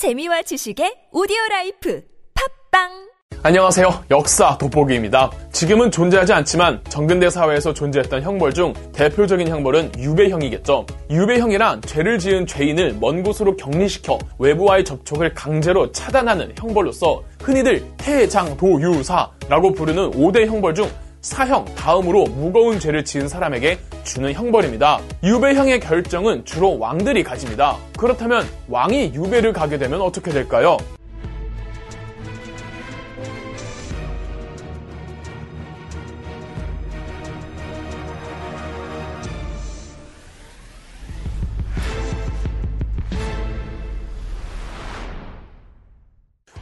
재미와 지식의 오디오 life 팟빵 안녕하세요. 역사 돋보기입니다. 지금은 존재하지 않지만 전근대 사회에서 존재했던 형벌 중 대표적인 형벌은 유배형이겠죠. 유배형이란 죄를 지은 죄인을 먼 곳으로 격리시켜 외부와의 접촉을 강제로 차단하는 형벌로서 흔히들 태장도유사라고 부르는 5대 형벌 중 사형 다음으로 무거운 죄를 지은 사람에게 주는 형벌입니다. 유배형의 결정은 주로 왕들이 가집니다. 그렇다면 왕이 유배를 가게 되면 어떻게 될까요?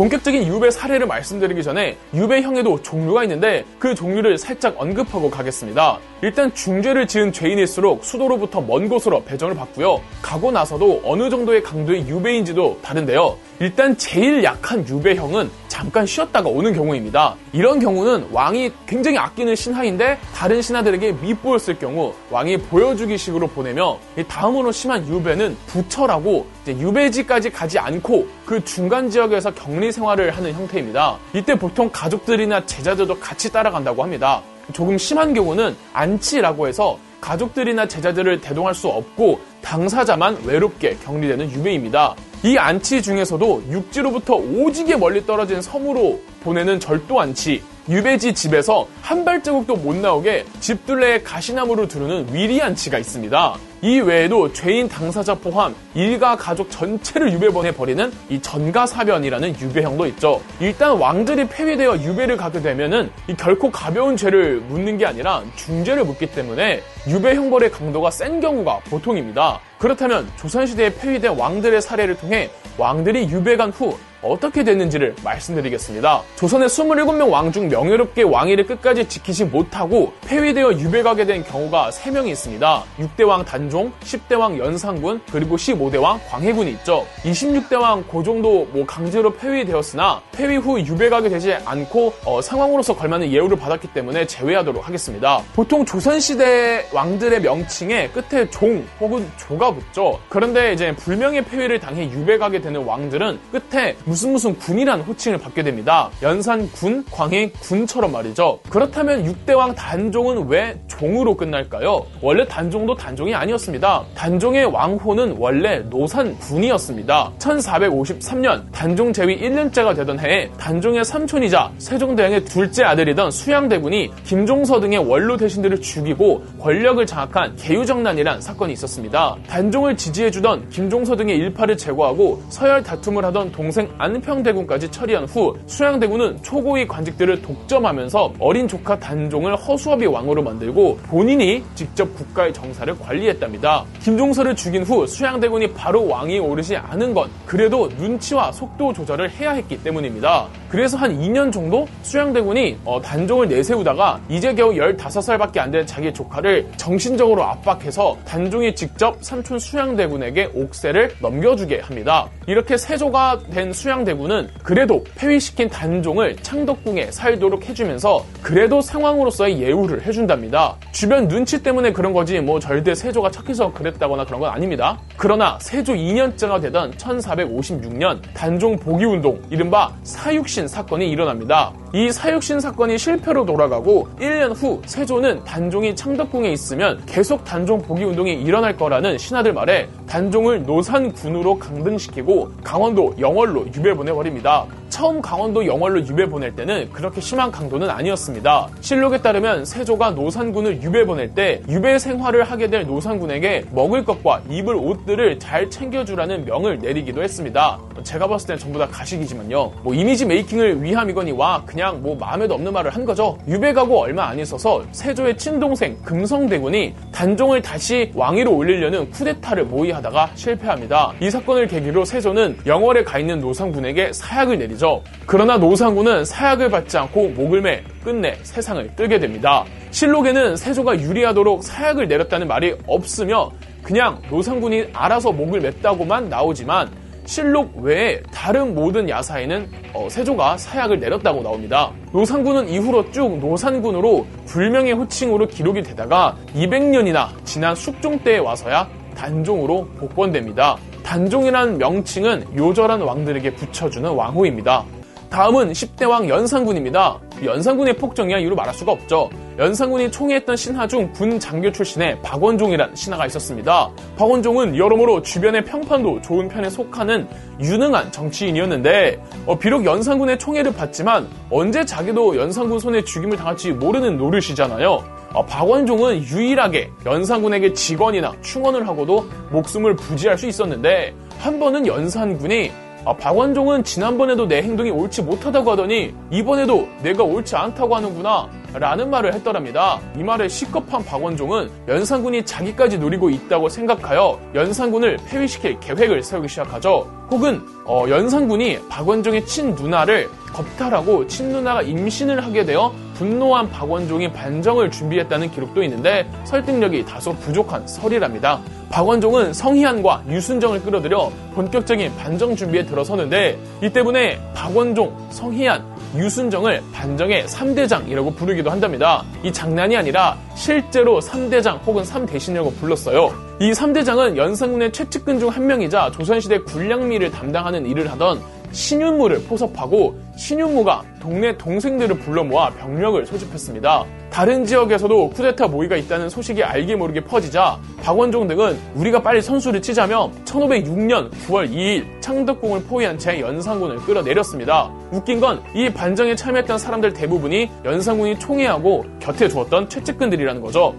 본격적인 유배 사례를 말씀드리기 전에 유배형에도 종류가 있는데 그 종류를 살짝 언급하고 가겠습니다. 일단 중죄를 지은 죄인일수록 수도로부터 먼 곳으로 배정을 받고요. 가고 나서도 어느 정도의 강도의 유배인지도 다른데요. 일단 제일 약한 유배형은 잠깐 쉬었다가 오는 경우입니다. 이런 경우는 왕이 굉장히 아끼는 신하인데 다른 신하들에게 밉보였을 경우 왕이 보여주기 식으로 보내며 다음으로 심한 유배는 부처라고 유배지까지 가지 않고 그 중간 지역에서 격리 생활을 하는 형태입니다. 이때 보통 가족들이나 제자들도 같이 따라간다고 합니다. 조금 심한 경우는 안치라고 해서 가족들이나 제자들을 대동할 수 없고 당사자만 외롭게 격리되는 유배입니다. 이 안치 중에서도 육지로부터 오지게 멀리 떨어진 섬으로 보내는 절도 안치, 유배지 집에서 한 발자국도 못 나오게 집 둘레에 가시나무를 두르는 위리 안치가 있습니다. 이 외에도 죄인 당사자 포함 일가 가족 전체를 유배보내 버리는 이 전가사변이라는 유배형도 있죠. 일단 왕들이 폐위되어 유배를 가게 되면은 결코 가벼운 죄를 묻는 게 아니라 중죄를 묻기 때문에 유배 형벌의 강도가 센 경우가 보통입니다. 그렇다면 조선시대에 폐위된 왕들의 사례를 통해 왕들이 유배간 후 어떻게 됐는지를 말씀드리겠습니다. 조선의 27명 왕 중 명예롭게 왕위를 끝까지 지키지 못하고 폐위되어 유배가게 된 경우가 3명이 있습니다. 6대 왕 단종, 10대 왕 연산군, 그리고 15대 왕 광해군이 있죠. 26대 왕 고종도 뭐 강제로 폐위되었으나 폐위 후 유배가게 되지 않고 어, 상황으로서 걸맞는 예우를 받았기 때문에 제외하도록 하겠습니다. 보통 조선시대 왕들의 명칭에 끝에 종 혹은 조가 붙죠. 그런데 이제 불명예 폐위를 당해 유배가게 되는 왕들은 끝에 무슨 무슨 군이라는 호칭을 받게 됩니다. 연산군, 광해군처럼 말이죠. 그렇다면 6대왕 단종은 왜 종으로 끝날까요? 원래 단종도 단종이 아니었습니다. 단종의 왕호는 원래 노산군이었습니다. 1453년 단종 제위 1년째가 되던 해에 단종의 삼촌이자 세종대왕의 둘째 아들이던 수양대군이 김종서 등의 원로 대신들을 죽이고 권력을 장악한 개유정난이란 사건이 있었습니다. 단종을 지지해주던 김종서 등의 일파를 제거하고 서열 다툼을 하던 동생 안평대군까지 처리한 후 수양대군은 초고위 관직들을 독점하면서 어린 조카 단종을 허수아비 왕으로 만들고 본인이 직접 국가의 정사를 관리했답니다. 김종서를 죽인 후 수양대군이 바로 왕위에 오르지 않은 건 그래도 눈치와 속도 조절을 해야 했기 때문입니다. 그래서 한 2년 정도 수양대군이 어, 단종을 내세우다가 이제 겨우 15살밖에 안 된 자기 조카를 정신적으로 압박해서 단종이 직접 삼촌 수양대군에게 옥세를 넘겨주게 합니다. 이렇게 세조가 된 수양 대군은 그래도 폐위시킨 단종을 창덕궁에 살도록 해주면서 그래도 상황으로서의 예우를 해준답니다. 주변 눈치 때문에 그런 거지 뭐 절대 세조가 착해서 그랬다거나 그런 건 아닙니다. 그러나 세조 2년째가 되던 1456년 단종 복위운동 이른바 사육신 사건이 일어납니다. 이 사육신 사건이 실패로 돌아가고 1년 후 세조는 단종이 창덕궁에 있으면 계속 단종 복위 운동이 일어날 거라는 신하들 말에 단종을 노산군으로 강등시키고 강원도 영월로 유배 보내버립니다. 처음 강원도 영월로 유배 보낼 때는 그렇게 심한 강도는 아니었습니다. 실록에 따르면 세조가 노산군을 유배 보낼 때 유배 생활을 하게 될 노산군에게 먹을 것과 입을 옷들을 잘 챙겨주라는 명을 내리기도 했습니다. 제가 봤을 땐 전부 다 가식이지만요. 뭐 image making을 위함이거니와 그냥 뭐 마음에도 없는 말을 한 거죠. 유배 가고 얼마 안 있어서 세조의 친동생 금성대군이 단종을 다시 왕위로 올리려는 쿠데타를 모의하다가 실패합니다. 이 사건을 계기로 세조는 영월에 가 있는 노산군에게 사약을 내리죠. 거죠. 그러나 노상군은 사약을 받지 않고 목을 매 끝내 세상을 뜨게 됩니다. 실록에는 세조가 유리하도록 사약을 내렸다는 말이 없으며 그냥 노상군이 알아서 목을 맸다고만 나오지만 실록 외에 다른 모든 야사에는 어, 세조가 사약을 내렸다고 나옵니다. 노상군은 이후로 쭉 노산군으로 불명의 호칭으로 기록이 되다가 200년이나 지난 숙종 때에 와서야 단종으로 복권됩니다. 단종이라는 명칭은 요절한 왕들에게 붙여주는 왕호입니다. 다음은 10대 왕 연산군입니다. 연산군의 폭정이야 이유로 말할 수가 없죠. 연산군이 총애했던 신하 중 군 장교 출신의 박원종이란 신하가 있었습니다. 박원종은 여러모로 주변의 평판도 좋은 편에 속하는 유능한 정치인이었는데 어, 비록 연산군의 총애를 받지만 언제 자기도 연산군 손에 죽임을 당할지 모르는 노릇이잖아요. 어, 박원종은 유일하게 연산군에게 직원이나 충원을 하고도 목숨을 부지할 수 있었는데 한 번은 연산군이 아, 박원종은 지난번에도 내 행동이 옳지 못하다고 하더니 이번에도 내가 옳지 않다고 하는구나 라는 말을 했더랍니다. 이 말에 시급한 박원종은 연산군이 자기까지 노리고 있다고 생각하여 연산군을 폐위시킬 계획을 세우기 시작하죠. 혹은 어, 연산군이 박원종의 친누나를 겁탈하고 친누나가 임신을 하게 되어 분노한 박원종이 반정을 준비했다는 기록도 있는데 설득력이 다소 부족한 설이랍니다. 박원종은 성희안과 유순정을 끌어들여 본격적인 반정 준비에 들어서는데 이 때문에 박원종, 성희안, 유순정을 반정의 3대장이라고 부르기도 한답니다. 이 장난이 아니라 실제로 3대장 혹은 3대신이라고 불렀어요. 이 3대장은 연산군의 최측근 중 한 명이자 조선시대 군량미를 담당하는 일을 하던 신윤무를 포섭하고 신윤무가 동네 동생들을 불러 모아 병력을 소집했습니다. 다른 지역에서도 쿠데타 모의가 있다는 소식이 알게 모르게 퍼지자 박원종 등은 우리가 빨리 선수를 치자며 1506년 9월 2일 창덕궁을 포위한 채 연산군을 끌어내렸습니다. 웃긴 건 이 반정에 참여했던 사람들 대부분이 연산군이 총애하고 곁에 두었던 최측근들이라는 거죠.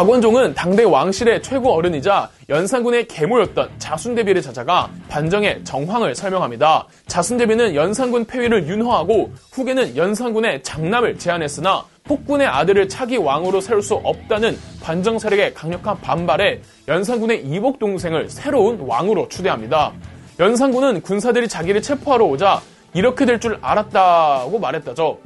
박원종은 당대 왕실의 최고 어른이자 연산군의 계모였던 자순대비를 찾아가 반정의 정황을 설명합니다. 자순대비는 연산군 폐위를 윤허하고 후계는 연산군의 장남을 제안했으나 폭군의 아들을 차기 왕으로 세울 수 없다는 반정 세력의 강력한 반발에 연산군의 이복 동생을 새로운 왕으로 추대합니다. 연산군은 군사들이 자기를 체포하러 오자 이렇게 될 줄 알았다고 말했다죠.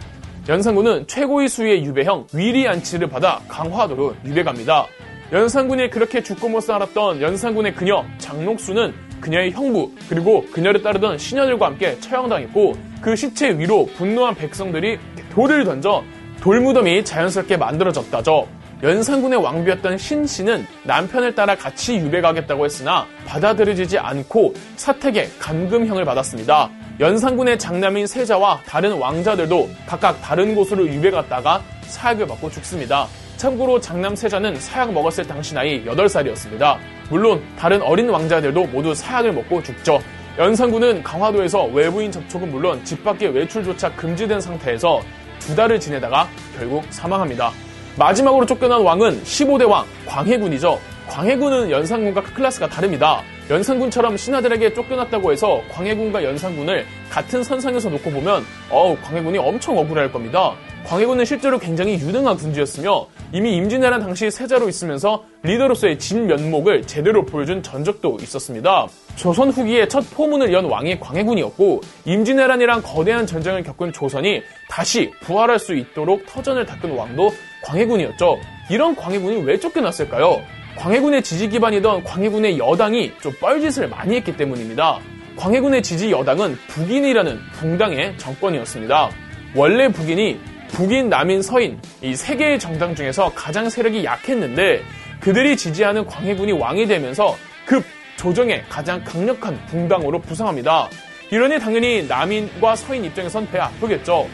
연산군은 최고의 수위의 유배형 위리 안치를 받아 강화도로 유배갑니다. 연산군이 그렇게 죽고 못 살았던 연산군의 그녀 장록수는 그녀의 형부 그리고 그녀를 따르던 신녀들과 함께 처형당했고 그 시체 위로 분노한 백성들이 돌을 던져 돌무덤이 자연스럽게 만들어졌다죠. 연산군의 왕비였던 신 씨는 남편을 따라 같이 유배 가겠다고 했으나 받아들여지지 않고 사택에 감금형을 받았습니다. 연산군의 장남인 세자와 다른 왕자들도 각각 다른 곳으로 유배 갔다가 사약을 받고 죽습니다. 참고로 장남 세자는 사약 먹었을 당시 나이 8살이었습니다. 물론 다른 어린 왕자들도 모두 사약을 먹고 죽죠. 연산군은 강화도에서 외부인 접촉은 물론 집 밖의 외출조차 금지된 상태에서 두 달을 지내다가 결국 사망합니다. 마지막으로 쫓겨난 왕은 15대 왕 광해군이죠. 광해군은 연산군과 클래스가 다릅니다. 연산군처럼 신하들에게 쫓겨났다고 해서 광해군과 연산군을 같은 선상에서 놓고 보면 어우 광해군이 엄청 억울할 겁니다. 광해군은 실제로 굉장히 유능한 군주였으며 이미 임진왜란 당시 세자로 있으면서 리더로서의 진면목을 제대로 보여준 전적도 있었습니다. 조선 후기에 첫 포문을 연 왕이 광해군이었고 임진왜란이란 거대한 전쟁을 겪은 조선이 다시 부활할 수 있도록 터전을 닦은 왕도 광해군이었죠. 이런 광해군이 왜 쫓겨났을까요? 광해군의 지지 기반이던 광해군의 여당이 좀 뻘짓을 많이 했기 때문입니다. 광해군의 지지 여당은 북인이라는 붕당의 정권이었습니다. 원래 북인이 북인, 남인, 서인 이 세 개의 정당 중에서 가장 세력이 약했는데 그들이 지지하는 광해군이 왕이 되면서 급 조정의 가장 강력한 붕당으로 부상합니다. 이러니 당연히 남인과 서인 입장에선 배 아프겠죠.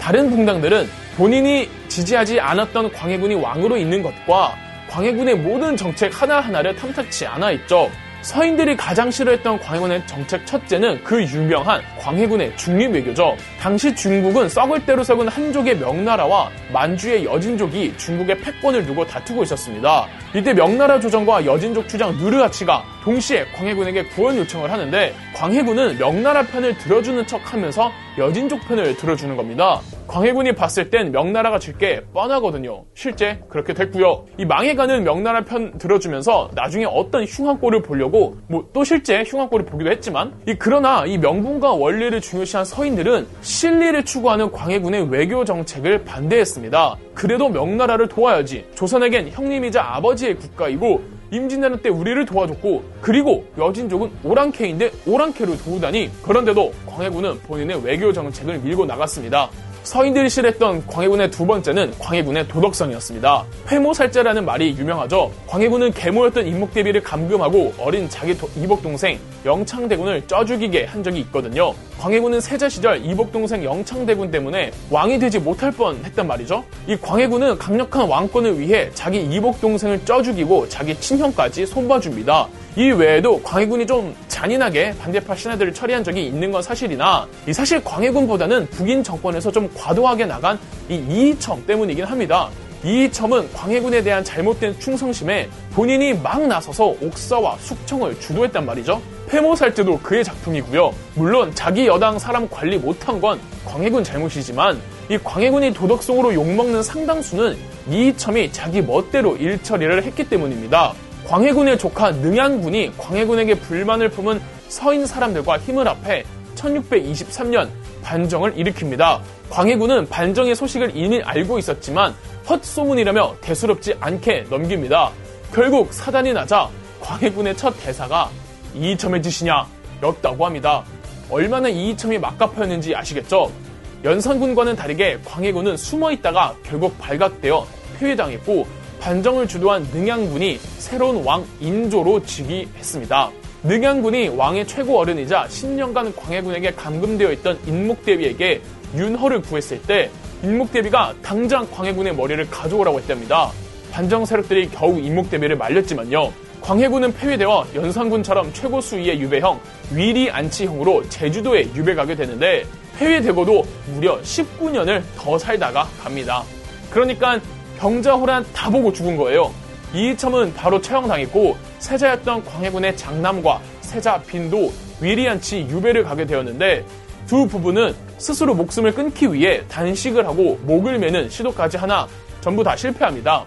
다른 붕당들은 본인이 지지하지 않았던 광해군이 왕으로 있는 것과 광해군의 모든 정책 하나하나를 탐탁치 않아 있죠. 서인들이 가장 싫어했던 광해군의 정책 첫째는 그 유명한 광해군의 중립외교죠. 당시 중국은 썩을 대로 썩은 한족의 명나라와 만주의 여진족이 중국의 패권을 두고 다투고 있었습니다. 이때 명나라 조정과 여진족 추장 느르하치가 동시에 광해군에게 구원 요청을 하는데 광해군은 명나라 편을 들어주는 척 하면서 여진족 편을 들어주는 겁니다. 광해군이 봤을 땐 명나라가 질 게 뻔하거든요. 실제 그렇게 됐고요. 이 망해가는 명나라 편 들어주면서 나중에 어떤 흉한 꼴을 보려고 뭐 또 실제 흉한 꼴을 보기도 했지만 이 그러나 이 명분과 원리를 중요시한 서인들은 실리를 추구하는 광해군의 외교 정책을 반대했습니다. 그래도 명나라를 도와야지. 조선에겐 형님이자 아버지의 국가이고 임진왜란 때 우리를 도와줬고 그리고 여진족은 오랑캐인데 오랑캐를 도우다니 그런데도 광해군은 본인의 외교 정책을 밀고 나갔습니다. 서인들이 싫어했던 광해군의 두 번째는 광해군의 도덕성이었습니다. 회모살자라는 말이 유명하죠. 광해군은 계모였던 임목대비를 감금하고 어린 자기 이복 동생 영창대군을 쪄 죽이게 한 적이 있거든요. 광해군은 세자 시절 이복 동생 영창대군 때문에 왕이 되지 못할 뻔 했단 말이죠. 이 광해군은 강력한 왕권을 위해 자기 이복 동생을 쪄 죽이고 자기 친형까지 손봐줍니다. 이 외에도 광해군이 좀 잔인하게 반대파 신하들을 처리한 적이 있는 건 사실이나 이 사실 광해군보다는 북인 정권에서 좀 과도하게 나간 이 이이첨 때문이긴 합니다. 이이첨은 광해군에 대한 잘못된 충성심에 본인이 막 나서서 옥사와 숙청을 주도했단 말이죠. 회모살 때도 그의 작품이고요. 물론 자기 여당 사람 관리 못한 건 광해군 잘못이지만 이 광해군이 도덕성으로 욕먹는 상당수는 이이첨이 자기 멋대로 일 처리를 했기 때문입니다. 광해군의 조카 능양군이 광해군에게 불만을 품은 서인 사람들과 힘을 합해 1623년 반정을 일으킵니다. 광해군은 반정의 소식을 이미 알고 있었지만 헛소문이라며 대수롭지 않게 넘깁니다. 결국 사단이 나자 광해군의 첫 대사가 이이첨의 짓이냐 였다고 합니다. 얼마나 이이첨이 막가파였는지 아시겠죠? 연산군과는 다르게 광해군은 숨어 있다가 결국 발각되어 폐위당했고 반정을 주도한 능양군이 새로운 왕 인조로 즉위했습니다. 능양군이 왕의 최고 어른이자 10년간 광해군에게 감금되어 있던 인목대비에게 윤허를 구했을 때 인목대비가 당장 광해군의 머리를 가져오라고 했답니다. 반정 세력들이 겨우 인목대비를 말렸지만요. 광해군은 폐위되어 연산군처럼 최고 수위의 유배형 위리 안치형으로 제주도에 유배가게 되는데 폐위되고도 무려 19년을 더 살다가 갑니다. 그러니까 병자호란 다 보고 죽은 거예요. 이이첨은 바로 처형당했고 세자였던 광해군의 장남과 세자 빈도 위리안치 유배를 가게 되었는데 두 부부는 스스로 목숨을 끊기 위해 단식을 하고 목을 매는 시도까지 하나 전부 다 실패합니다.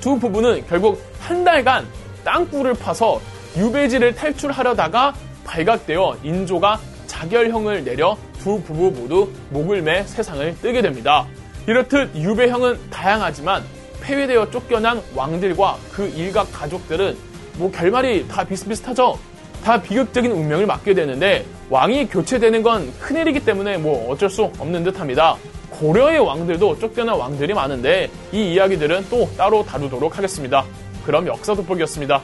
두 부부는 결국 한 달간 땅굴을 파서 유배지를 탈출하려다가 발각되어 인조가 자결형을 내려 두 부부 모두 목을 매 세상을 뜨게 됩니다. 이렇듯 유배형은 다양하지만 폐위되어 쫓겨난 왕들과 그 일각 가족들은 뭐 결말이 다 비슷비슷하죠. 다 비극적인 운명을 맞게 되는데 왕이 교체되는 건 큰일이기 때문에 뭐 어쩔 수 없는 듯합니다. 고려의 왕들도 쫓겨난 왕들이 많은데 이 이야기들은 또 따로 다루도록 하겠습니다. 그럼 역사 돋보기였습니다.